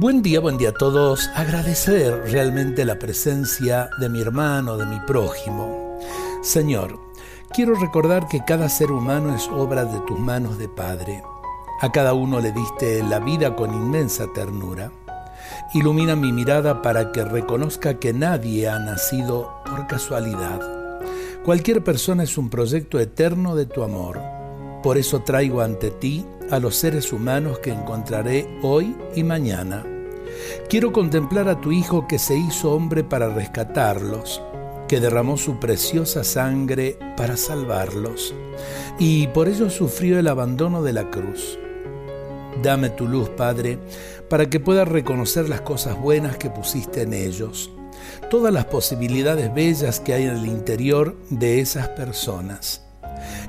Buen día, buen día a todos. Agradecer realmente la presencia de mi hermano, de mi prójimo. Señor, quiero recordar que cada ser humano es obra de tus manos de Padre. A cada uno le diste la vida con inmensa ternura. Ilumina mi mirada para que reconozca que nadie ha nacido por casualidad. Cualquier persona es un proyecto eterno de tu amor. Por eso traigo ante ti a los seres humanos que encontraré hoy y mañana. Quiero contemplar a tu Hijo que se hizo hombre para rescatarlos, que derramó su preciosa sangre para salvarlos, y por ello sufrió el abandono de la cruz. Dame tu luz, Padre, para que pueda reconocer las cosas buenas que pusiste en ellos, todas las posibilidades bellas que hay en el interior de esas personas.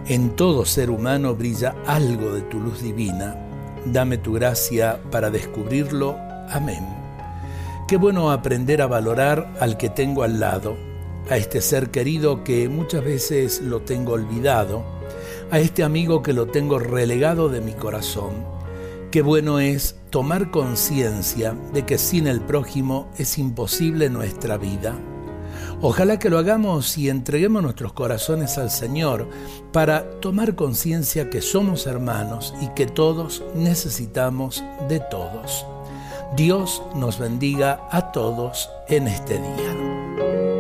En todo ser humano brilla algo de tu luz divina. Dame tu gracia para descubrirlo. Amén. Qué bueno aprender a valorar al que tengo al lado, a este ser querido que muchas veces lo tengo olvidado, a este amigo que lo tengo relegado de mi corazón. Qué bueno es tomar conciencia de que sin el prójimo es imposible nuestra vida. Ojalá que lo hagamos y entreguemos nuestros corazones al Señor para tomar conciencia que somos hermanos y que todos necesitamos de todos. Dios nos bendiga a todos en este día.